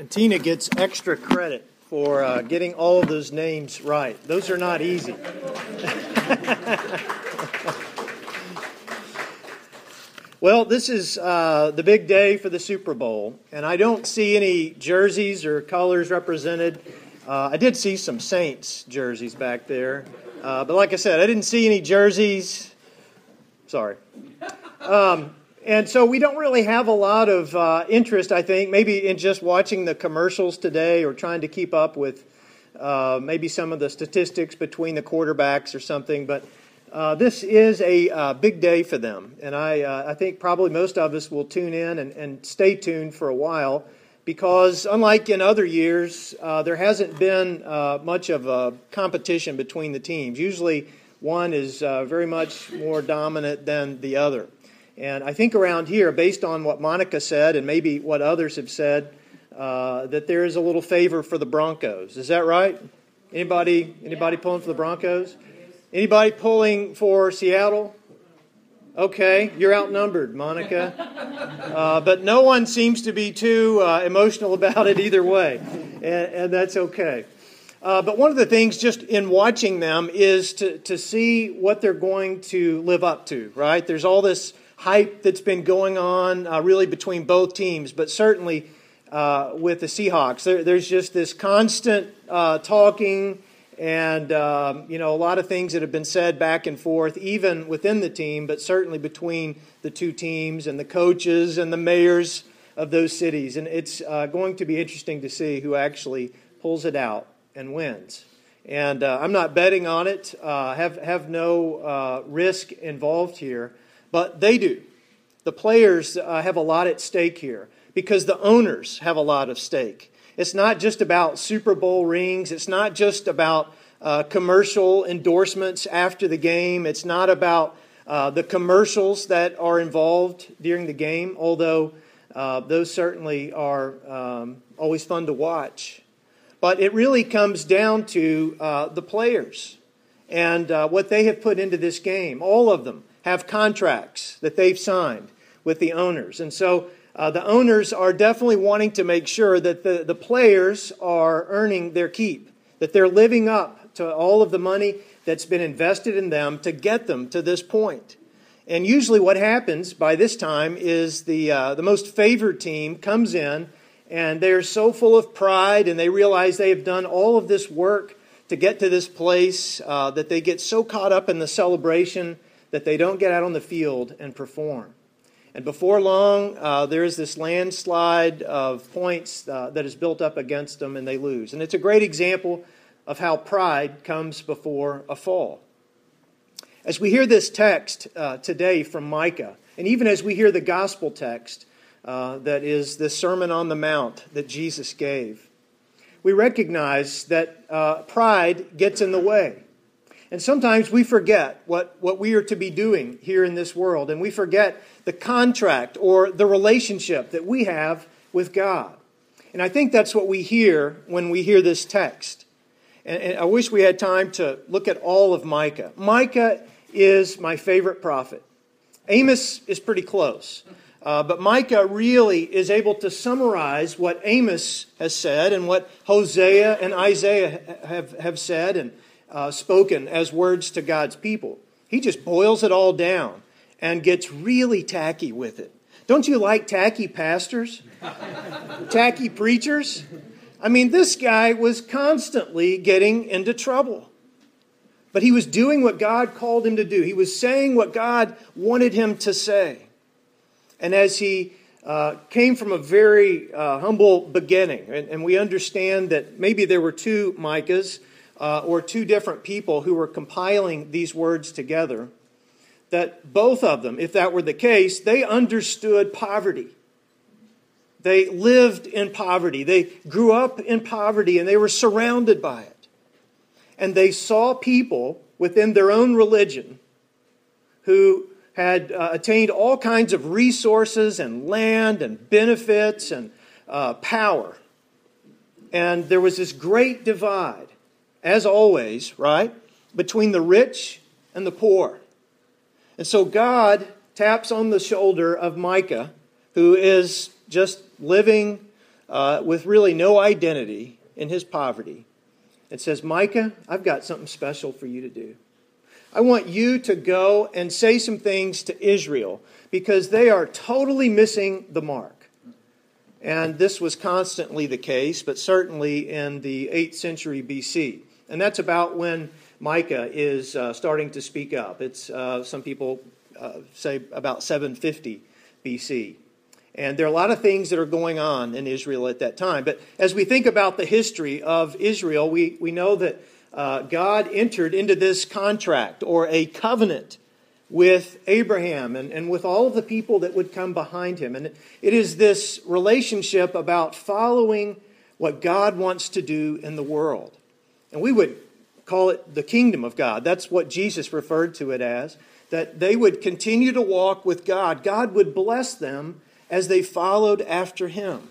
And Tina gets extra credit for uh, getting all of those names right. Those are not easy. well, this is uh, the big day for the Super Bowl, and I don't see any jerseys or colors represented. Uh, I did see some Saints jerseys back there, uh, but like I said, I didn't see any jerseys. Sorry. Um, and so we don't really have a lot of uh, interest, I think, maybe in just watching the commercials today or trying to keep up with uh, maybe some of the statistics between the quarterbacks or something. But uh, this is a uh, big day for them. And I, uh, I think probably most of us will tune in and, and stay tuned for a while because, unlike in other years, uh, there hasn't been much of a competition between the teams. Usually, one is very much more dominant than the other. And I think around here, based on what Monica said and maybe what others have said, uh, that there is a little favor for the Broncos. Is that right? Anybody? Anybody pulling for the Broncos? Anybody pulling for Seattle? Okay, you're outnumbered, Monica. Uh, but no one seems to be too uh, emotional about it either way, and, and that's okay. Uh, but one of the things just in watching them is to, to see what they're going to live up to, right? There's all this hype that's been going on uh, really between both teams, but certainly uh, with the Seahawks. There, there's just this constant uh, talking and um, you know a lot of things that have been said back and forth, even within the team, but certainly between the two teams and the coaches and the mayors of those cities. And it's uh, going to be interesting to see who actually pulls it out and wins. And uh, I'm not betting on it. Uh, have have no risk involved here. But they do. The players uh, have a lot at stake here because the owners have a lot of stake. It's not just about Super Bowl rings, it's not just about uh, commercial endorsements after the game, it's not about uh, the commercials that are involved during the game, although uh, those certainly are um, always fun to watch. But it really comes down to uh, the players and uh, what they have put into this game, all of them have contracts that they've signed with the owners. And so uh, the owners are definitely wanting to make sure that the, the players are earning their keep, that they're living up to all of the money that's been invested in them to get them to this point. And usually, what happens by this time is the, uh, the most favored team comes in and they're so full of pride and they realize they have done all of this work to get to this place uh, that they get so caught up in the celebration that they don't get out on the field and perform. And before long, uh, there is this landslide of points uh, that is built up against them, and they lose. And it's a great example of how pride comes before a fall. As we hear this text uh, today from Micah, and even as we hear the gospel text uh, that is the Sermon on the Mount that Jesus gave, we recognize that uh, pride gets in the way. And sometimes we forget what, what we are to be doing here in this world, and we forget the contract or the relationship that we have with God. And I think that's what we hear when we hear this text. And, and I wish we had time to look at all of Micah. Micah is my favorite prophet. Amos is pretty close. Uh, but Micah really is able to summarize what Amos has said and what Hosea and Isaiah have, have said and uh, spoken as words to God's people. He just boils it all down and gets really tacky with it. Don't you like tacky pastors? tacky preachers? I mean, this guy was constantly getting into trouble. But he was doing what God called him to do. He was saying what God wanted him to say. And as he uh, came from a very uh, humble beginning, and, and, we understand that maybe there were two Micahs, uh, or two different people who were compiling these words together, that both of them, if that were the case, they understood poverty. They lived in poverty. They grew up in poverty and they were surrounded by it. And they saw people within their own religion who had uh, attained all kinds of resources and land and benefits and uh, power. And there was this great divide as always, right, between the rich and the poor. And so God taps on the shoulder of Micah, who is just living uh, with really no identity in his poverty and says, Micah, I've got something special for you to do. I want you to go and say some things to Israel because they are totally missing the mark. And this was constantly the case, but certainly in the 8th century BC. And that's about when Micah is uh, starting to speak up. It's uh, some people uh, say about 750 BC. And there are a lot of things that are going on in Israel at that time. But as we think about the history of Israel, we, we know that uh, God entered into this contract or a covenant with Abraham and, and with all of the people that would come behind him. And it is this relationship about following what God wants to do in the world. And we would call it the kingdom of God. That's what Jesus referred to it as. That they would continue to walk with God. God would bless them as they followed after him,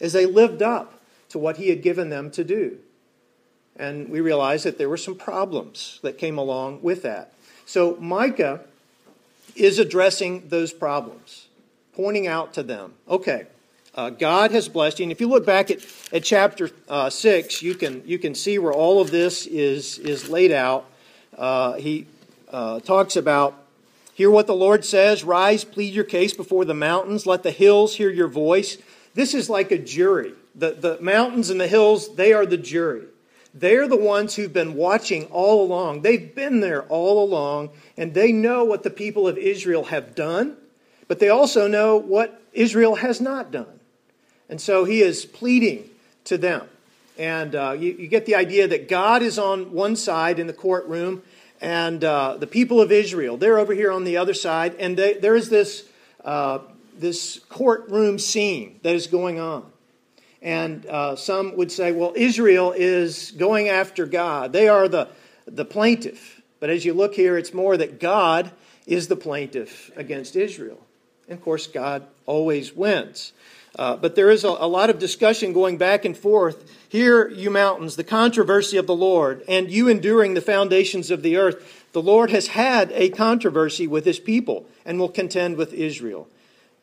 as they lived up to what he had given them to do. And we realized that there were some problems that came along with that. So Micah is addressing those problems, pointing out to them, okay, uh, God has blessed you. And if you look back at, at chapter uh, 6, you can, you can see where all of this is, is laid out. Uh, he uh, talks about Hear what the Lord says. Rise, plead your case before the mountains. Let the hills hear your voice. This is like a jury. The, the mountains and the hills, they are the jury. They're the ones who've been watching all along. They've been there all along, and they know what the people of Israel have done, but they also know what Israel has not done. And so he is pleading to them. And uh, you, you, get the idea that God is on one side in the courtroom, and uh, the people of Israel, they're over here on the other side, and they, there is this, uh, this courtroom scene that is going on. And uh, some would say, well, Israel is going after God. They are the, the plaintiff. But as you look here, it's more that God is the plaintiff against Israel. And of course, God always wins. Uh, but there is a, a, lot of discussion going back and forth. Hear, you mountains, the controversy of the Lord, and you enduring the foundations of the earth. The Lord has had a controversy with his people and will contend with Israel.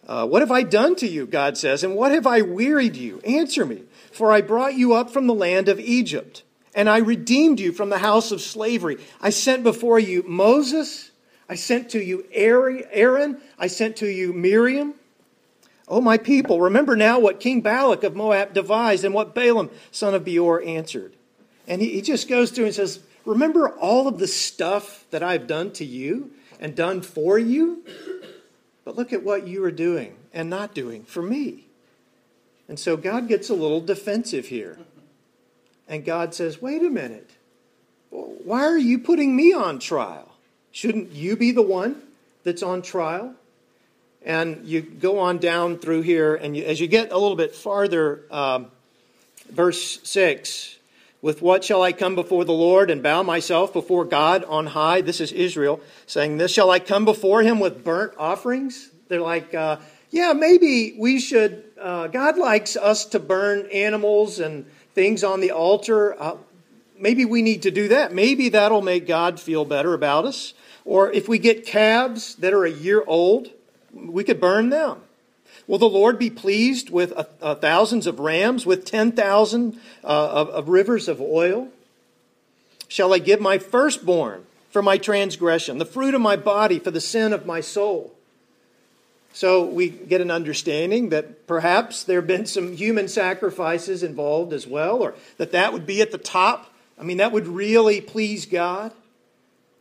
Uh, what have I done to you, God says, and what have I wearied you? Answer me. For I brought you up from the land of Egypt, and I redeemed you from the house of slavery. I sent before you Moses, I sent to you Aaron, I sent to you Miriam. O my people, remember now what King Balak of Moab devised and what Balaam, son of Beor, answered. And he, he just goes through and says, Remember all of the stuff that I've done to you and done for you? But look at what you are doing and not doing for me. And so God gets a little defensive here. And God says, Wait a minute. Why are you putting me on trial? Shouldn't you be the one that's on trial? And you go on down through here, and you, as you get a little bit farther, um, verse 6 With what shall I come before the Lord and bow myself before God on high? This is Israel saying, This shall I come before him with burnt offerings? They're like, uh, Yeah, maybe we should. Uh, God likes us to burn animals and things on the altar. Uh, maybe we need to do that. Maybe that'll make God feel better about us. Or if we get calves that are a year old, we could burn them. Will the Lord be pleased with thousands of rams, with 10,000 uh, of, of rivers of oil? Shall I give my firstborn for my transgression, the fruit of my body for the sin of my soul? So we get an understanding that perhaps there have been some human sacrifices involved as well, or that that would be at the top. I mean, that would really please God.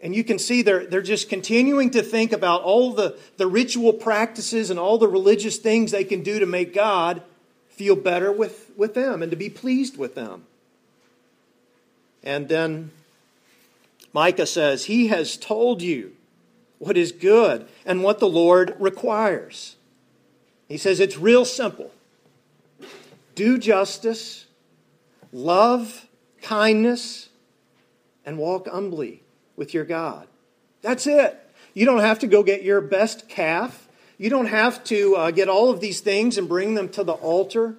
And you can see they're, they're just continuing to think about all the, the ritual practices and all the religious things they can do to make God feel better with, with them and to be pleased with them. And then Micah says, He has told you what is good and what the Lord requires. He says it's real simple do justice, love kindness, and walk humbly with your God. That's it. You don't have to go get your best calf. You don't have to uh, get all of these things and bring them to the altar.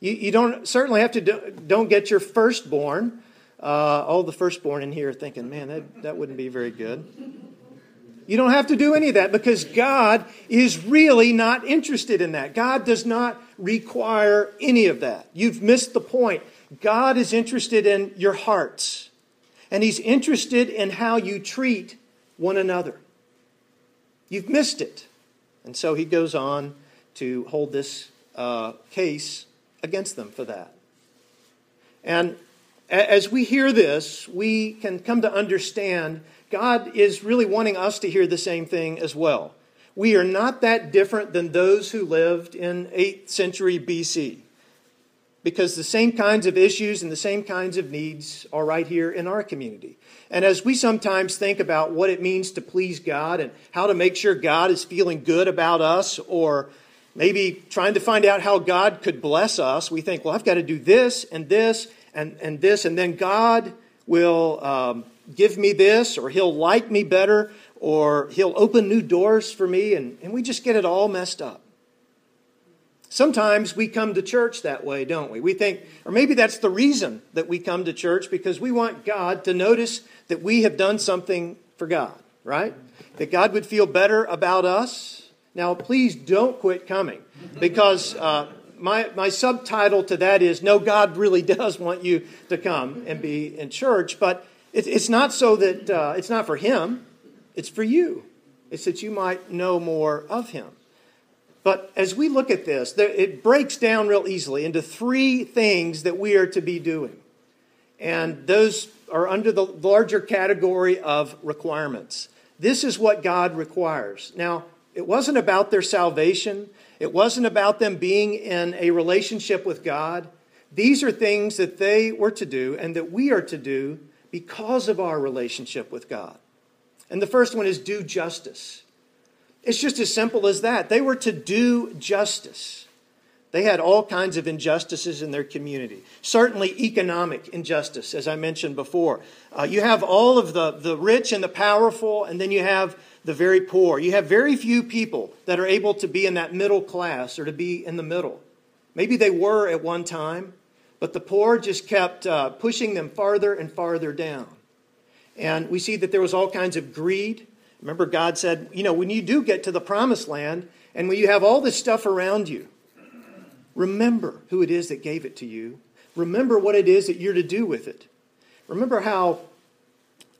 You, you don't certainly have to do, don't get your firstborn. Uh, all the firstborn in here thinking, man, that, that wouldn't be very good. You don't have to do any of that because God is really not interested in that. God does not require any of that. You've missed the point. God is interested in your hearts, and He's interested in how you treat one another. You've missed it. And so He goes on to hold this uh, case against them for that. And as we hear this, we can come to understand God is really wanting us to hear the same thing as well. We are not that different than those who lived in 8th century BC because the same kinds of issues and the same kinds of needs are right here in our community. And as we sometimes think about what it means to please God and how to make sure God is feeling good about us, or maybe trying to find out how God could bless us, we think, well, I've got to do this and this and, and this, and then God will um, give me this, or He'll like me better, or He'll open new doors for me, and, and we just get it all messed up. Sometimes we come to church that way, don't we? We think, or maybe that's the reason that we come to church because we want God to notice that we have done something for God, right? That God would feel better about us. Now, please don't quit coming because uh, my, my subtitle to that is No, God really does want you to come and be in church, but it, it's not so that uh, it's not for Him, it's for you. It's that you might know more of Him. But as we look at this, it breaks down real easily into three things that we are to be doing. And those are under the larger category of requirements. This is what God requires. Now, it wasn't about their salvation. It wasn't about them being in a relationship with God. These are things that they were to do and that we are to do because of our relationship with God. And the first one is do justice. It's just as simple as that. They were to do justice. They had all kinds of injustices in their community. Certainly, economic injustice, as I mentioned before. Uh, you have all of the, the rich and the powerful, and then you have the very poor. You have very few people that are able to be in that middle class or to be in the middle. Maybe they were at one time, but the poor just kept uh, pushing them farther and farther down. And we see that there was all kinds of greed. Remember, God said, you know, when you do get to the promised land and when you have all this stuff around you, remember who it is that gave it to you. Remember what it is that you're to do with it. Remember how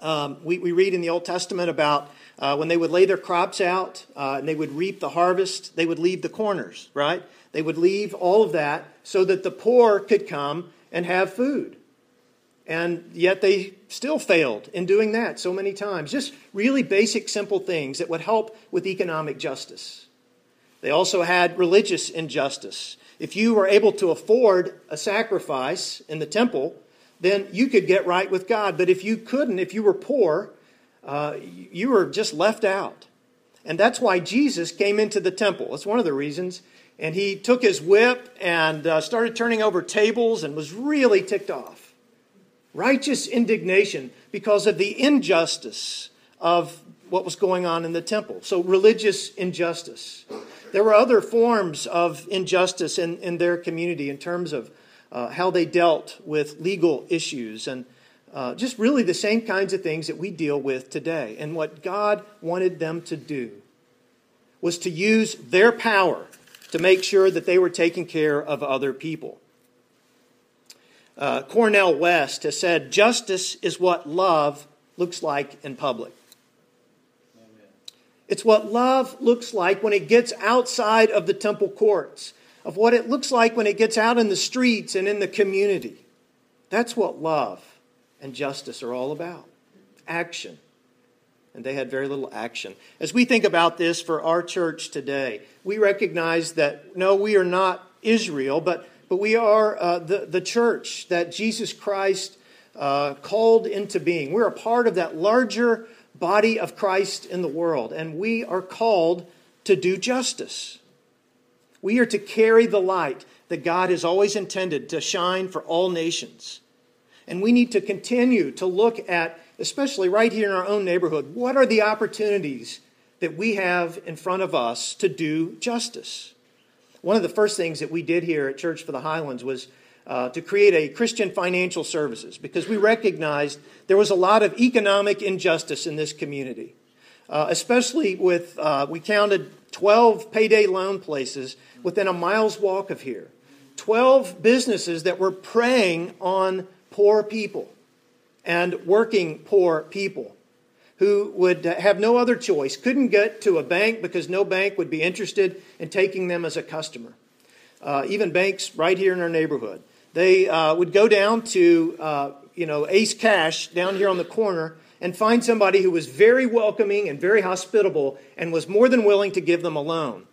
um, we, we read in the Old Testament about uh, when they would lay their crops out uh, and they would reap the harvest, they would leave the corners, right? They would leave all of that so that the poor could come and have food. And yet they still failed in doing that so many times. Just really basic, simple things that would help with economic justice. They also had religious injustice. If you were able to afford a sacrifice in the temple, then you could get right with God. But if you couldn't, if you were poor, uh, you were just left out. And that's why Jesus came into the temple. That's one of the reasons. And he took his whip and uh, started turning over tables and was really ticked off. Righteous indignation because of the injustice of what was going on in the temple. So, religious injustice. There were other forms of injustice in, in their community in terms of uh, how they dealt with legal issues and uh, just really the same kinds of things that we deal with today. And what God wanted them to do was to use their power to make sure that they were taking care of other people. Uh, Cornel West has said, Justice is what love looks like in public. It's what love looks like when it gets outside of the temple courts, of what it looks like when it gets out in the streets and in the community. That's what love and justice are all about action. And they had very little action. As we think about this for our church today, we recognize that no, we are not Israel, but, but we are uh, the, the church that Jesus Christ uh, called into being. We're a part of that larger body of Christ in the world, and we are called to do justice. We are to carry the light that God has always intended to shine for all nations. And we need to continue to look at, especially right here in our own neighborhood, what are the opportunities that we have in front of us to do justice? One of the first things that we did here at Church for the Highlands was uh, to create a Christian financial services because we recognized there was a lot of economic injustice in this community. uh, especially with, uh, we counted 12 payday loan places within a mile's walk of here. 12 businesses that were preying on poor people and working poor people who would have no other choice, couldn't get to a bank because no bank would be interested in taking them as a customer. Uh, even banks right here in our neighborhood. They uh, would go down to, uh, you know, Ace Cash down here on the corner and find somebody who was very welcoming and very hospitable and was more than willing to give them a loan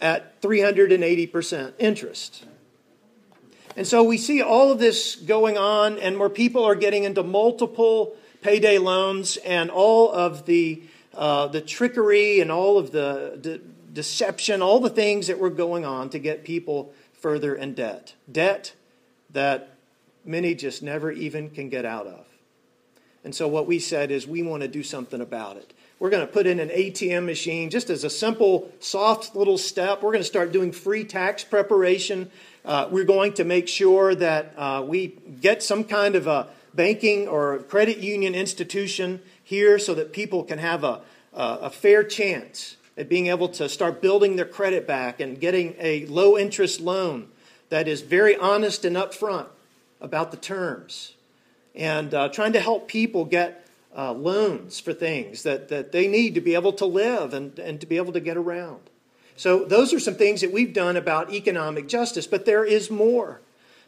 at 380% interest. And so we see all of this going on, and where people are getting into multiple payday loans and all of the, uh, the trickery and all of the de- deception, all the things that were going on to get people further in debt. Debt that many just never even can get out of. And so what we said is we want to do something about it. We're going to put in an ATM machine just as a simple, soft little step. We're going to start doing free tax preparation. Uh, we're going to make sure that uh, we get some kind of a banking or credit union institution here so that people can have a, a, fair chance at being able to start building their credit back and getting a low interest loan that is very honest and upfront about the terms and uh, trying to help people get uh, loans for things that, that they need to be able to live and, and to be able to get around. So, those are some things that we've done about economic justice, but there is more.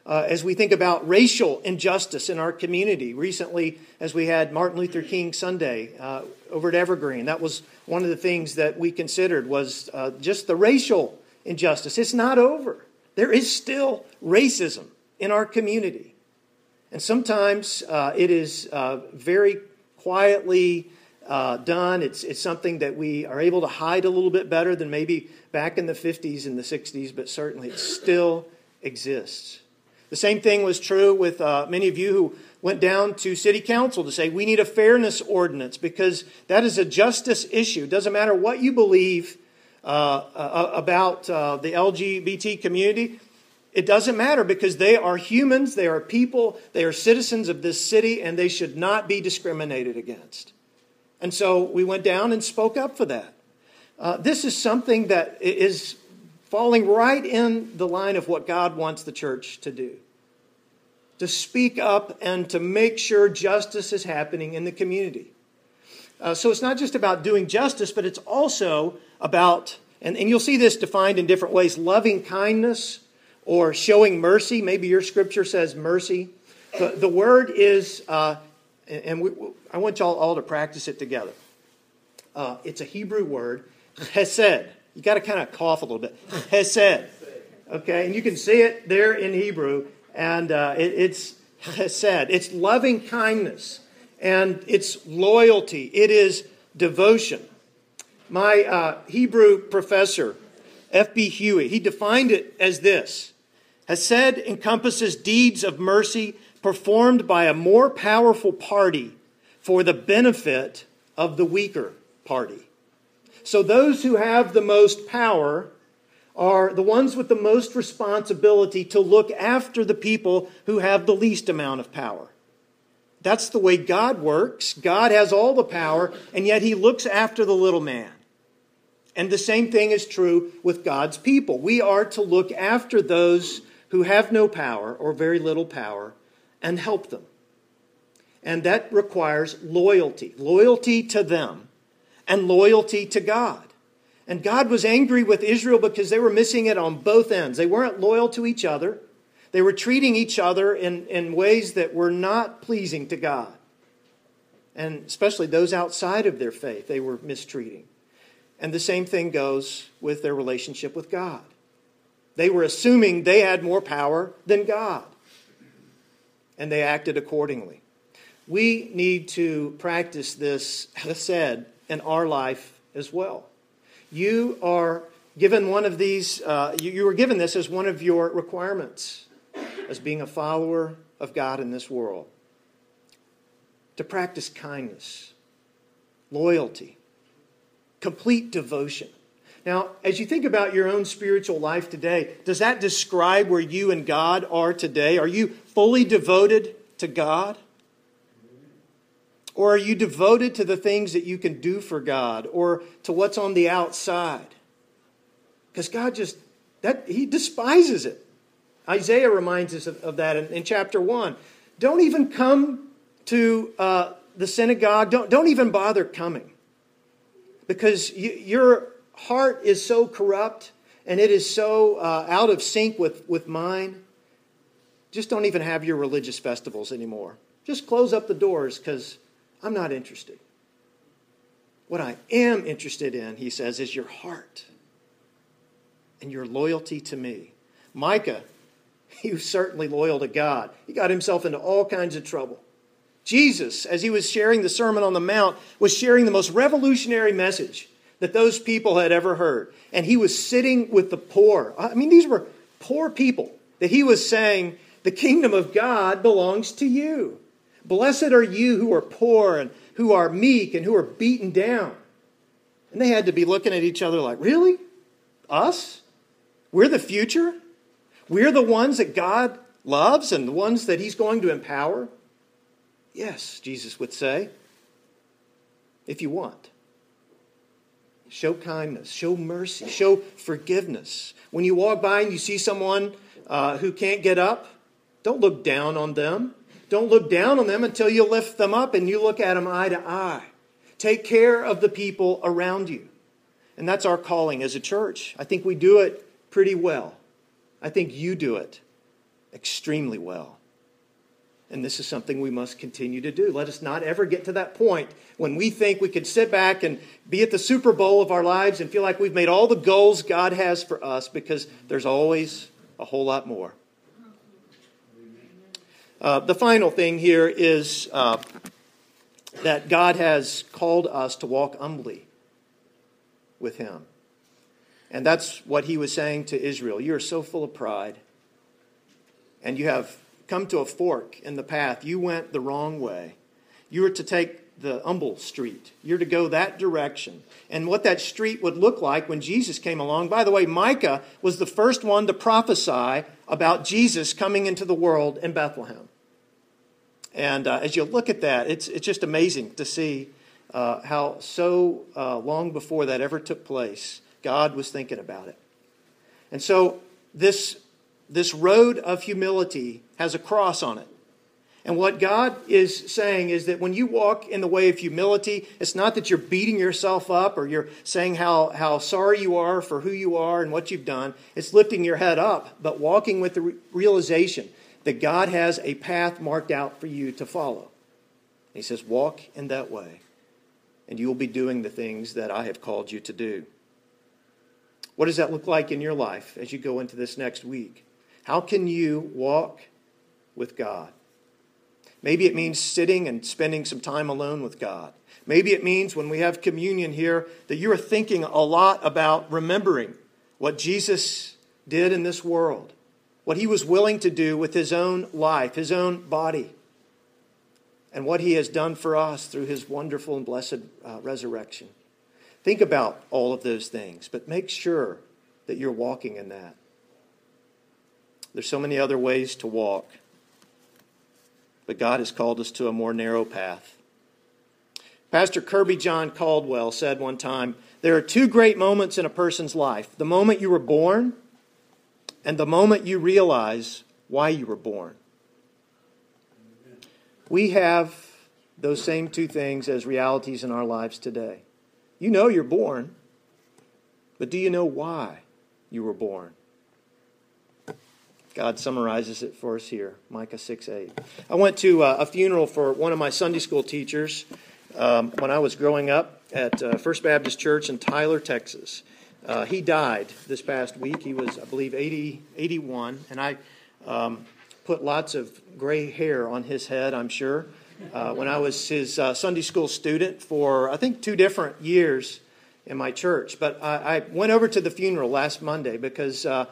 Uh, as we think about racial injustice in our community, recently, as we had Martin Luther King Sunday uh, over at Evergreen, that was one of the things that we considered was uh, just the racial injustice. It's not over. There is still racism in our community. And sometimes uh, it is uh, very quietly uh, done. It's, it's something that we are able to hide a little bit better than maybe back in the 50s and the 60s, but certainly it still exists. The same thing was true with uh, many of you who went down to city council to say we need a fairness ordinance because that is a justice issue. It doesn't matter what you believe uh, uh about uh, the LGBT community. It doesn't matter because they are humans, they are people, they are citizens of this city, and they should not be discriminated against. And so we went down and spoke up for that. Uh, this is something that is falling right in the line of what God wants the church to do to speak up and to make sure justice is happening in the community. Uh, so it's not just about doing justice, but it's also about, and, and you'll see this defined in different ways loving kindness or showing mercy. Maybe your scripture says mercy. The, the word is, uh, and we, I want y'all all to practice it together. Uh, it's a Hebrew word, hesed. You got to kind of cough a little bit. Hesed. Okay, and you can see it there in Hebrew, and uh, it, it's hesed. It's loving kindness, and it's loyalty. It is devotion. My uh, Hebrew professor, F.B. Huey, he defined it as this Hesed encompasses deeds of mercy performed by a more powerful party for the benefit of the weaker party. So those who have the most power are the ones with the most responsibility to look after the people who have the least amount of power. That's the way God works. God has all the power, and yet He looks after the little man. And the same thing is true with God's people. We are to look after those who have no power or very little power and help them. And that requires loyalty loyalty to them and loyalty to God. And God was angry with Israel because they were missing it on both ends. They weren't loyal to each other, they were treating each other in, in ways that were not pleasing to God. And especially those outside of their faith, they were mistreating. And the same thing goes with their relationship with God. They were assuming they had more power than God, and they acted accordingly. We need to practice this said in our life as well. You are given one of these, uh, you, you were given this as one of your requirements as being a follower of God in this world. To practice kindness, loyalty, complete devotion now, as you think about your own spiritual life today, does that describe where you and God are today? Are you fully devoted to God? Or are you devoted to the things that you can do for God or to what's on the outside? Because God just, that He despises it. Isaiah reminds us of, of that in, in, chapter 1. Don't even come to uh, the synagogue, don't, don't even bother coming. Because you, your heart is so corrupt and it is so uh, out of sync with, with mine. Just don't even have your religious festivals anymore. Just close up the doors because I'm not interested. What I am interested in, he says, is your heart and your loyalty to me. Micah, he was certainly loyal to God. He got himself into all kinds of trouble. Jesus, as he was sharing the Sermon on the Mount, was sharing the most revolutionary message that those people had ever heard. And he was sitting with the poor. I mean, these were poor people that he was saying, The kingdom of God belongs to you. Blessed are you who are poor and who are meek and who are beaten down. And they had to be looking at each other like, Really? Us? We're the future? We're the ones that God loves and the ones that He's going to empower? Yes, Jesus would say, if you want. Show kindness, show mercy, show forgiveness. When you walk by and you see someone uh, who can't get up, don't look down on them. Don't look down on them until you lift them up and you look at them eye to eye. Take care of the people around you. And that's our calling as a church. I think we do it pretty well. I think you do it extremely well. And this is something we must continue to do. Let us not ever get to that point when we think we could sit back and be at the Super Bowl of our lives and feel like we've made all the goals God has for us because there's always a whole lot more. Uh, the final thing here is uh, that God has called us to walk humbly with Him. And that's what He was saying to Israel. You are so full of pride, and you have come to a fork in the path. You went the wrong way. You were to take the humble street. You're to go that direction. And what that street would look like when Jesus came along. By the way, Micah was the first one to prophesy about Jesus coming into the world in Bethlehem. And uh, as you look at that, it's, it's just amazing to see uh, how so uh, long before that ever took place, God was thinking about it. And so this, this road of humility has a cross on it. And what God is saying is that when you walk in the way of humility, it's not that you're beating yourself up or you're saying how, how sorry you are for who you are and what you've done. It's lifting your head up, but walking with the realization that God has a path marked out for you to follow. He says, Walk in that way, and you will be doing the things that I have called you to do. What does that look like in your life as you go into this next week? How can you walk with God? Maybe it means sitting and spending some time alone with God. Maybe it means when we have communion here that you are thinking a lot about remembering what Jesus did in this world what he was willing to do with his own life, his own body, and what he has done for us through his wonderful and blessed uh, resurrection. Think about all of those things, but make sure that you're walking in that. There's so many other ways to walk, but God has called us to a more narrow path. Pastor Kirby John Caldwell said one time there are two great moments in a person's life the moment you were born and the moment you realize why you were born. We have those same two things as realities in our lives today. You know you're born, but do you know why you were born? God summarizes it for us here, Micah 6 8. I went to uh, a funeral for one of my Sunday school teachers um, when I was growing up at uh, First Baptist Church in Tyler, Texas. Uh, he died this past week. He was, I believe, 80, 81, and I um, put lots of gray hair on his head, I'm sure, uh, when I was his uh, Sunday school student for, I think, two different years in my church. But I, I went over to the funeral last Monday because uh,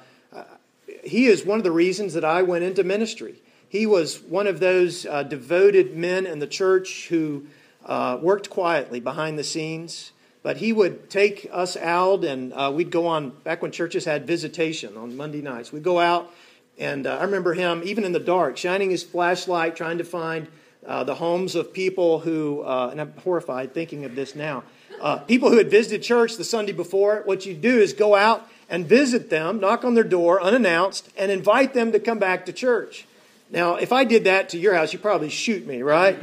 he is one of the reasons that I went into ministry. He was one of those uh, devoted men in the church who uh, worked quietly behind the scenes. But he would take us out, and uh, we'd go on, back when churches had visitation on Monday nights, we'd go out, and uh, I remember him, even in the dark, shining his flashlight, trying to find uh, the homes of people who, uh, and I'm horrified thinking of this now, uh, people who had visited church the Sunday before. What you do is go out and visit them, knock on their door unannounced, and invite them to come back to church. Now, if I did that to your house, you'd probably shoot me, right?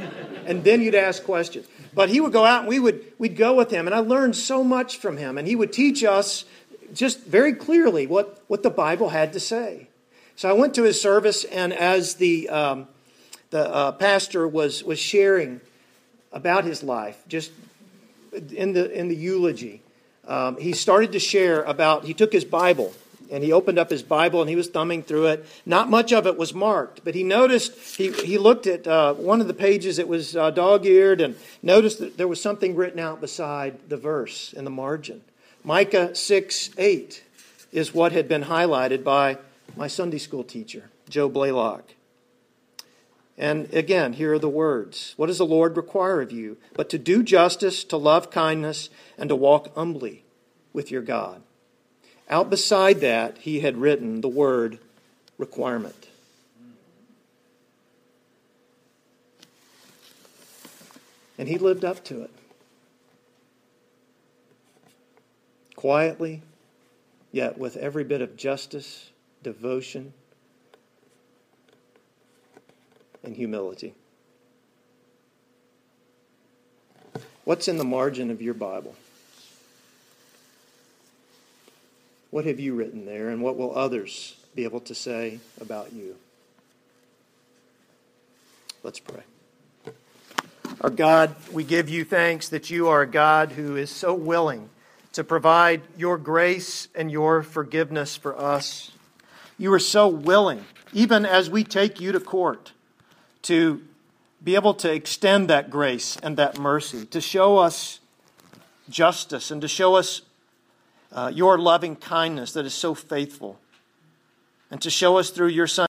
and then you'd ask questions. But he would go out and we would we'd go with him, and I learned so much from him, and he would teach us just very clearly what, what the Bible had to say. So I went to his service, and as the um, the uh, pastor was was sharing about his life, just in the in the eulogy, um, he started to share about. He took his Bible and he opened up his Bible and he was thumbing through it. Not much of it was marked, but he noticed he he looked at uh, one of the pages. It was uh, dog eared, and noticed that there was something written out beside the verse in the margin. Micah six eight is what had been highlighted by my Sunday school teacher, Joe Blaylock. And again, here are the words What does the Lord require of you? But to do justice, to love kindness, and to walk humbly with your God. Out beside that, he had written the word requirement. And he lived up to it. Quietly, yet with every bit of justice devotion, and humility. What's in the margin of your Bible? What have you written there, and what will others be able to say about you? Let's pray. Our God, we give you thanks that you are a God who is so willing to provide your grace and your forgiveness for us. You are so willing, even as we take you to court, to be able to extend that grace and that mercy, to show us justice and to show us uh, your loving kindness that is so faithful, and to show us through your Son.